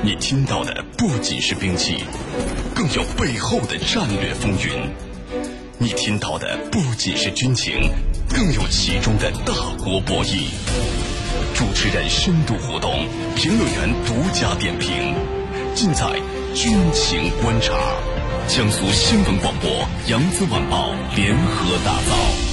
你听到的不仅是兵器，更有背后的战略风云；你听到的不仅是军情，更有其中的大国博弈。主持人深度互动，评论员独家点评，尽在军情观察。江苏新闻广播、扬子晚报联合打造。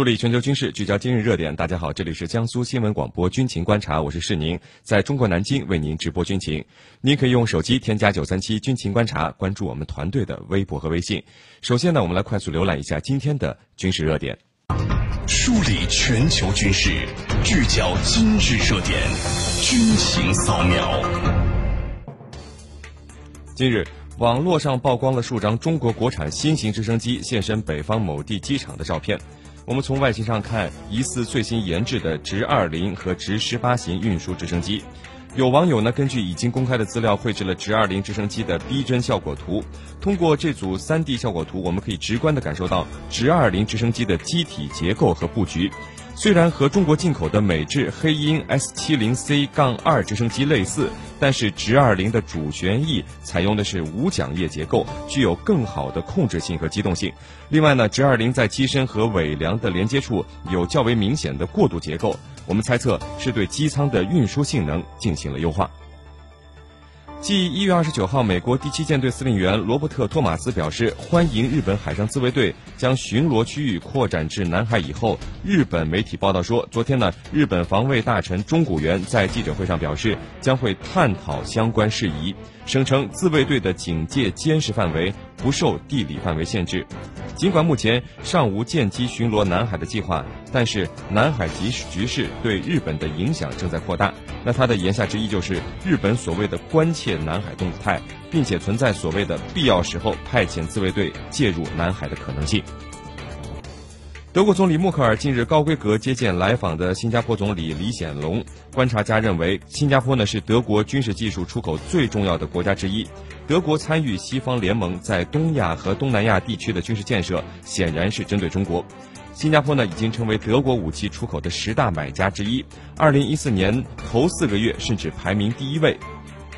梳理全球军事，聚焦今日热点。大家好，这里是江苏新闻广播军情观察，我是世宁，在中国南京为您直播军情。您可以用手机添加九三七军情观察，关注我们团队的微博和微信。首先呢，我们来快速浏览一下今天的军事热点。梳理全球军事，聚焦今日热点，军情扫描。近日，网络上曝光了数张中国国产新型直升机现身北方某地机场的照片。我们从外形上看，疑似最新研制的直二零和直十八型运输直升机。有网友呢，根据已经公开的资料绘制了直二零直升机的逼真效果图。通过这组三 D 效果图，我们可以直观地感受到直二零直升机的机体结构和布局。虽然和中国进口的美制黑鹰 S 七零 C 杠二直升机类似，但是直二零的主旋翼采用的是无桨叶结构，具有更好的控制性和机动性。另外呢，直二零在机身和尾梁的连接处有较为明显的过渡结构，我们猜测是对机舱的运输性能进行了优化。继一月二十九号，美国第七舰队司令员罗伯特·托马斯表示欢迎日本海上自卫队将巡逻区域扩展至南海以后，日本媒体报道说，昨天呢，日本防卫大臣中谷元在记者会上表示将会探讨相关事宜，声称自卫队的警戒监视范围不受地理范围限制。尽管目前尚无舰机巡逻南海的计划，但是南海局势局势对日本的影响正在扩大。那他的言下之意就是，日本所谓的关切南海动态，并且存在所谓的必要时候派遣自卫队介入南海的可能性。德国总理默克尔近日高规格接见来访的新加坡总理李显龙。观察家认为，新加坡呢是德国军事技术出口最重要的国家之一。德国参与西方联盟在东亚和东南亚地区的军事建设，显然是针对中国。新加坡呢，已经成为德国武器出口的十大买家之一。二零一四年头四个月，甚至排名第一位。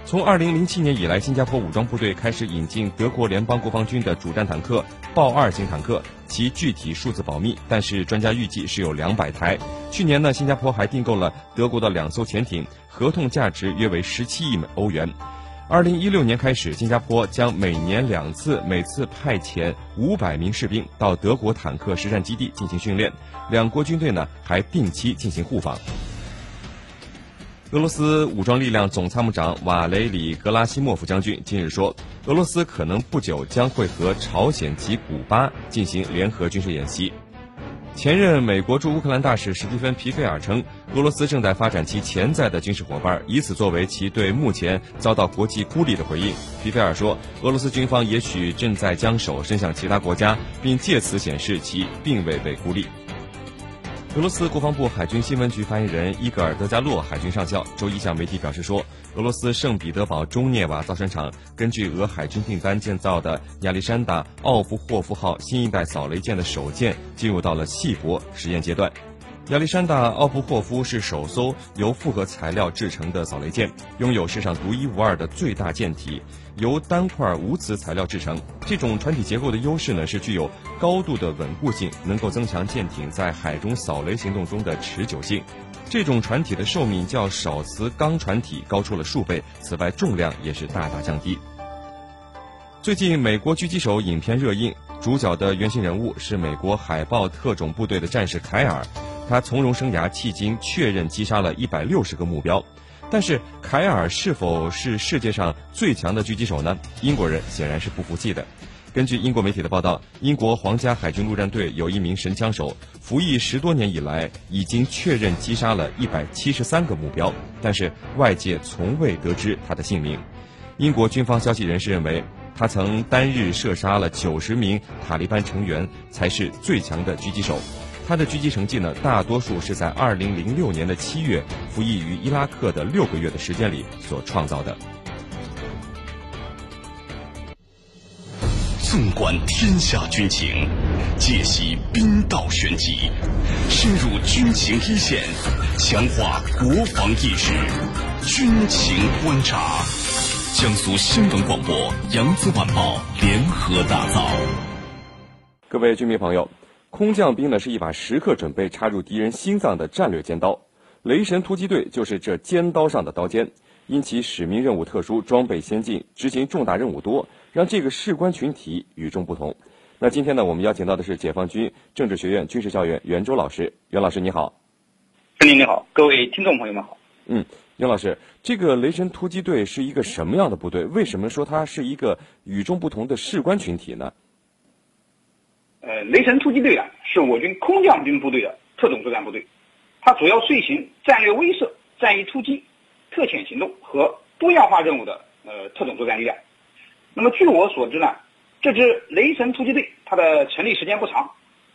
从二零零七年以来，新加坡武装部队开始引进德国联邦国防军的主战坦克豹二型坦克，其具体数字保密，但是专家预计是有两百台。去年呢，新加坡还订购了德国的两艘潜艇，合同价值约为十七亿美欧元。二零一六年开始，新加坡将每年两次，每次派遣五百名士兵到德国坦克实战基地进行训练。两国军队呢还定期进行互访。俄罗斯武装力量总参谋长瓦雷里·格拉西莫夫将军近日说，俄罗斯可能不久将会和朝鲜及古巴进行联合军事演习。前任美国驻乌克兰大使史蒂芬·皮菲尔称，俄罗斯正在发展其潜在的军事伙伴，以此作为其对目前遭到国际孤立的回应。皮菲尔说，俄罗斯军方也许正在将手伸向其他国家，并借此显示其并未被孤立。俄罗斯国防部海军新闻局发言人伊戈尔·德加洛海军上校周一向媒体表示说，俄罗斯圣彼得堡中涅瓦造船厂根据俄海军订单建造的亚历山大·奥夫霍夫号新一代扫雷舰的首舰进入到了细薄实验阶段。亚历山大·奥夫霍夫是首艘由复合材料制成的扫雷舰，拥有世上独一无二的最大舰体。由单块无磁材料制成，这种船体结构的优势呢是具有高度的稳固性，能够增强舰艇在海中扫雷行动中的持久性。这种船体的寿命较少磁钢船体高出了数倍，此外重量也是大大降低。最近，美国狙击手影片热映，主角的原型人物是美国海豹特种部队的战士凯尔，他从容生涯迄今确认击杀了一百六十个目标。但是凯尔是否是世界上最强的狙击手呢？英国人显然是不服气的。根据英国媒体的报道，英国皇家海军陆战队有一名神枪手，服役十多年以来，已经确认击杀了一百七十三个目标，但是外界从未得知他的姓名。英国军方消息人士认为，他曾单日射杀了九十名塔利班成员，才是最强的狙击手。他的狙击成绩呢，大多数是在二零零六年的七月服役于伊拉克的六个月的时间里所创造的。纵观天下军情，解析兵道玄机，深入军情一线，强化国防意识。军情观察，江苏新闻广播、扬子晚报联合打造。各位军迷朋友，空降兵呢是一把时刻准备插入敌人心脏的战略尖刀，雷神突击队就是这尖刀上的刀尖。因其使命任务特殊、装备先进、执行重大任务多，让这个士官群体与众不同。那今天呢，我们邀请到的是解放军政治学院军事教员袁周老师。袁老师你好，陈林你好，各位听众朋友们好。嗯，袁老师，这个雷神突击队是一个什么样的部队？为什么说它是一个与众不同的士官群体呢？呃，雷神突击队啊，是我军空降兵部队的特种作战部队，它主要遂行战略威慑、战役突击。特遣行动和多样化任务的呃特种作战力量。那么据我所知呢，这支雷神突击队它的成立时间不长，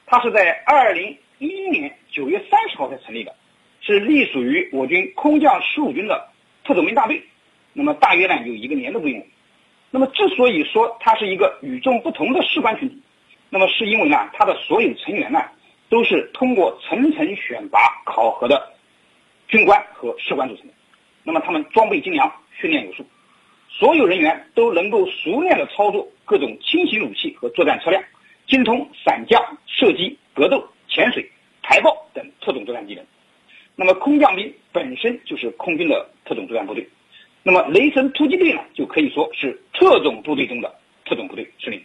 它是在二零一一年九月三十号才成立的，是隶属于我军空降十五军的特种兵大队。那么大约呢有一个年的规模。那么之所以说它是一个与众不同的士官群体，那么是因为呢它的所有成员呢都是通过层层选拔考核的军官和士官组成的。那么他们装备精良，训练有素，所有人员都能够熟练的操作各种轻型武器和作战车辆，精通伞降、射击、格斗、潜水、排爆等特种作战技能。那么空降兵本身就是空军的特种作战部队，那么雷神突击队呢，就可以说是特种部队中的特种部队，司令。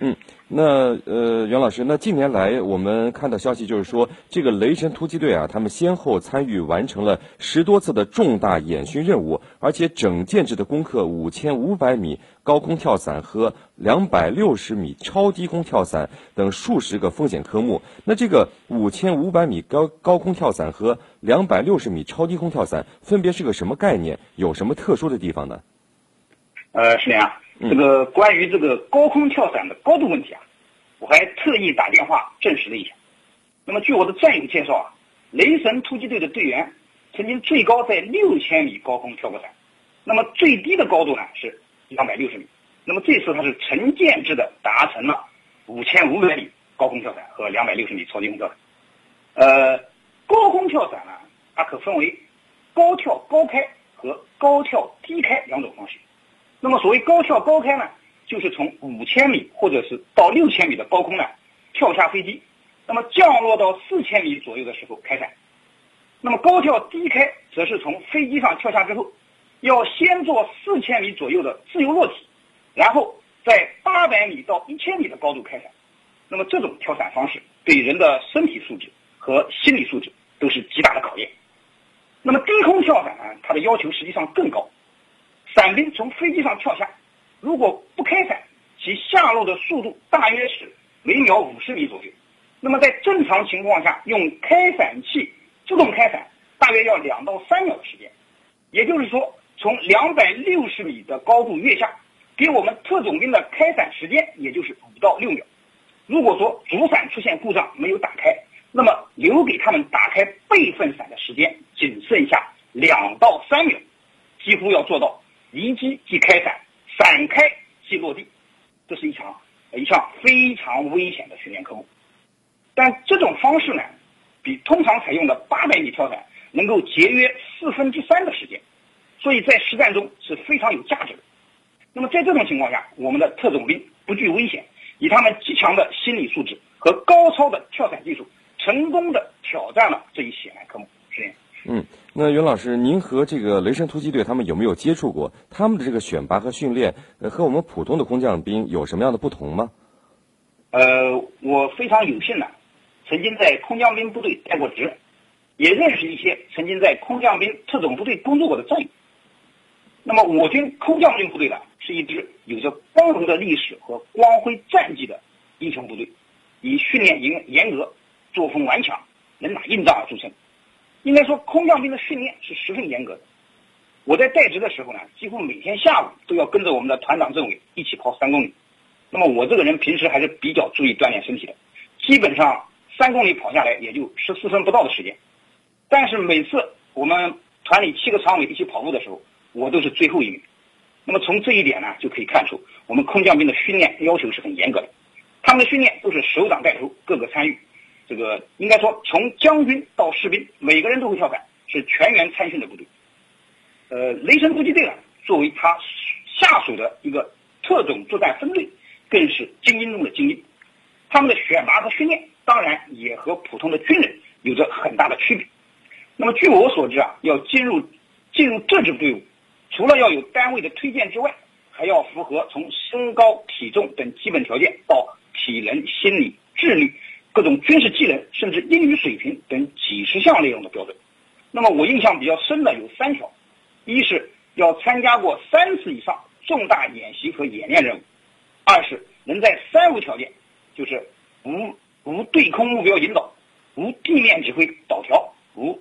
嗯，那呃，袁老师，那近年来我们看到消息，就是说这个雷神突击队啊，他们先后参与完成了十多次的重大演训任务，而且整建制的攻克五千五百米高空跳伞和两百六十米超低空跳伞等数十个风险科目。那这个五千五百米高高空跳伞和两百六十米超低空跳伞分别是个什么概念？有什么特殊的地方呢？呃，是这样。这个关于这个高空跳伞的高度问题啊，我还特意打电话证实了一下。那么据我的战友介绍啊，雷神突击队的队员曾经最高在六千米高空跳过伞，那么最低的高度呢是两百六十米。那么这次他是成建制的达成了五千五百米高空跳伞和两百六十米超低空跳伞。呃，高空跳伞呢，它可分为高跳高开和高跳低开两种方式。那么所谓高跳高开呢，就是从五千米或者是到六千米的高空呢跳下飞机，那么降落到四千米左右的时候开伞。那么高跳低开则是从飞机上跳下之后，要先做四千米左右的自由落体，然后在八百米到一千米的高度开伞。那么这种跳伞方式对人的身体素质和心理素质都是极大的考验。那么低空跳伞呢，它的要求实际上更高。伞兵从飞机上跳下，如果不开伞，其下落的速度大约是每秒五十米左右。那么在正常情况下，用开伞器自动开伞，大约要两到三秒的时间。也就是说，从两百六十米的高度跃下，给我们特种兵的开伞时间也就是五到六秒。如果说主伞出现故障没有打开，那么留给他们打开备份伞的时间仅剩下两到三秒，几乎要做到。离机即开伞，伞开即落地，这是一场一项非常危险的训练科目。但这种方式呢，比通常采用的八百米跳伞能够节约四分之三的时间，所以在实战中是非常有价值的。那么在这种情况下，我们的特种兵不惧危险，以他们极强的心理素质和高超的跳伞技术，成功的挑战了这一险难科目。嗯。那袁老师，您和这个雷神突击队他们有没有接触过？他们的这个选拔和训练，和我们普通的空降兵有什么样的不同吗？呃，我非常有幸呢，曾经在空降兵部队待过职，也认识一些曾经在空降兵特种部队工作过的战友。那么，我军空降兵部队呢，是一支有着光荣的历史和光辉战绩的英雄部队，以训练严严格、作风顽强、能打硬仗著称。应该说，空降兵的训练是十分严格的。我在在职的时候呢，几乎每天下午都要跟着我们的团长政委一起跑三公里。那么我这个人平时还是比较注意锻炼身体的，基本上三公里跑下来也就十四分不到的时间。但是每次我们团里七个常委一起跑步的时候，我都是最后一名。那么从这一点呢，就可以看出我们空降兵的训练要求是很严格的。他们的训练都是首长带头，各个参与。这个应该说，从将军到士兵，每个人都会跳伞，是全员参训的部队。呃，雷神突击队呢，作为他下属的一个特种作战分队，更是精英中的精英。他们的选拔和训练，当然也和普通的军人有着很大的区别。那么，据我所知啊，要进入进入这支队伍，除了要有单位的推荐之外，还要符合从身高、体重等基本条件到体能、心理、智力。各种军事技能，甚至英语水平等几十项内容的标准。那么我印象比较深的有三条：一是要参加过三次以上重大演习和演练任务；二是能在三无条件，就是无无对空目标引导、无地面指挥导调、无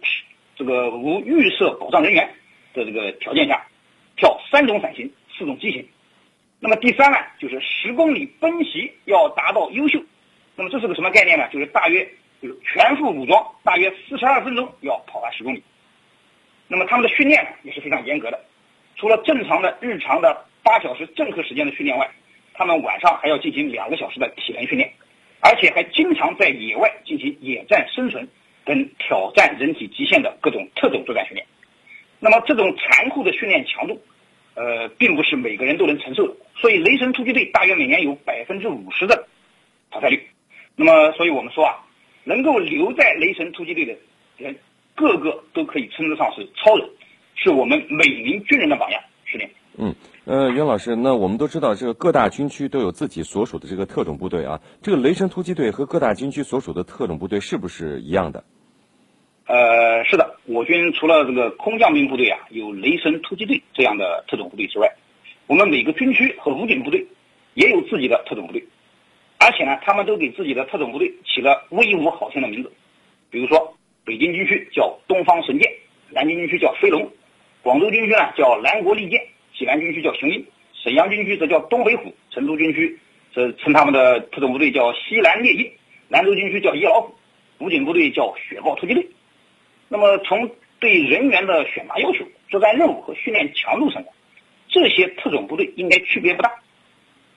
这个无预设保障人员的这个条件下，跳三种伞型、四种机型。那么第三呢，就是十公里奔袭要达到优秀。这是个什么概念呢？就是大约就是全副武装，大约四十二分钟要跑完十公里。那么他们的训练也是非常严格的，除了正常的日常的八小时正课时间的训练外，他们晚上还要进行两个小时的体能训练，而且还经常在野外进行野战生存跟挑战人体极限的各种特种作战训练。那么这种残酷的训练强度，呃，并不是每个人都能承受的，所以雷神突击队大约每年有百分之五十的淘汰率。那么，所以我们说啊，能够留在雷神突击队的人，个个都可以称得上是超人，是我们每名军人的榜样。是的。嗯，呃，袁老师，那我们都知道，这个各大军区都有自己所属的这个特种部队啊。这个雷神突击队和各大军区所属的特种部队是不是一样的？呃，是的，我军除了这个空降兵部队啊，有雷神突击队这样的特种部队之外，我们每个军区和武警部队也有自己的特种部队。而且呢，他们都给自己的特种部队起了威武好听的名字，比如说北京军区叫东方神剑，南京军区叫飞龙，广州军区呢叫南国利剑，济南军区叫雄鹰，沈阳军区则叫东北虎，成都军区则称他们的特种部队叫西南猎鹰，兰州军区叫野老虎，武警部队叫雪豹突击队。那么从对人员的选拔要求、作战任务和训练强度上讲，这些特种部队应该区别不大，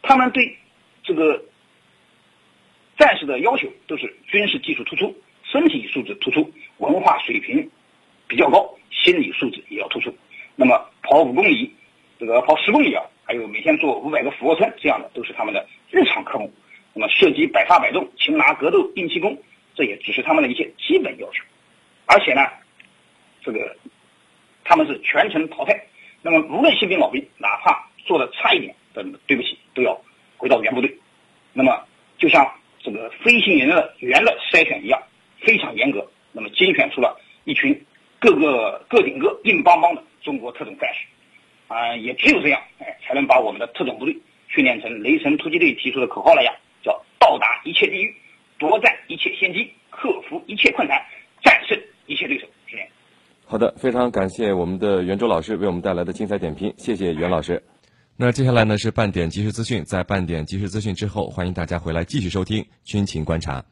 他们对这个。战士的要求都是军事技术突出，身体素质突出，文化水平比较高，心理素质也要突出。那么跑五公里，这个跑十公里啊，还有每天做五百个俯卧撑，这样的都是他们的日常科目。那么射击百发百中，擒拿格斗硬气功，这也只是他们的一些基本要求。而且呢，这个他们是全程淘汰。那么无论新兵老兵，哪怕做的差一点，的对不起，都要回到原部队。那么就像。这个飞行员的员的筛选一样非常严格，那么精选出了一群个个个顶个硬邦邦的中国特种战士，啊，也只有这样，哎，才能把我们的特种部队训练成雷神突击队提出的口号那样，叫到达一切地域，夺占一切先机，克服一切困难，战胜一切对手。是好的，非常感谢我们的袁周老师为我们带来的精彩点评，谢谢袁老师。那接下来呢是半点即时资讯，在半点即时资讯之后，欢迎大家回来继续收听军情观察。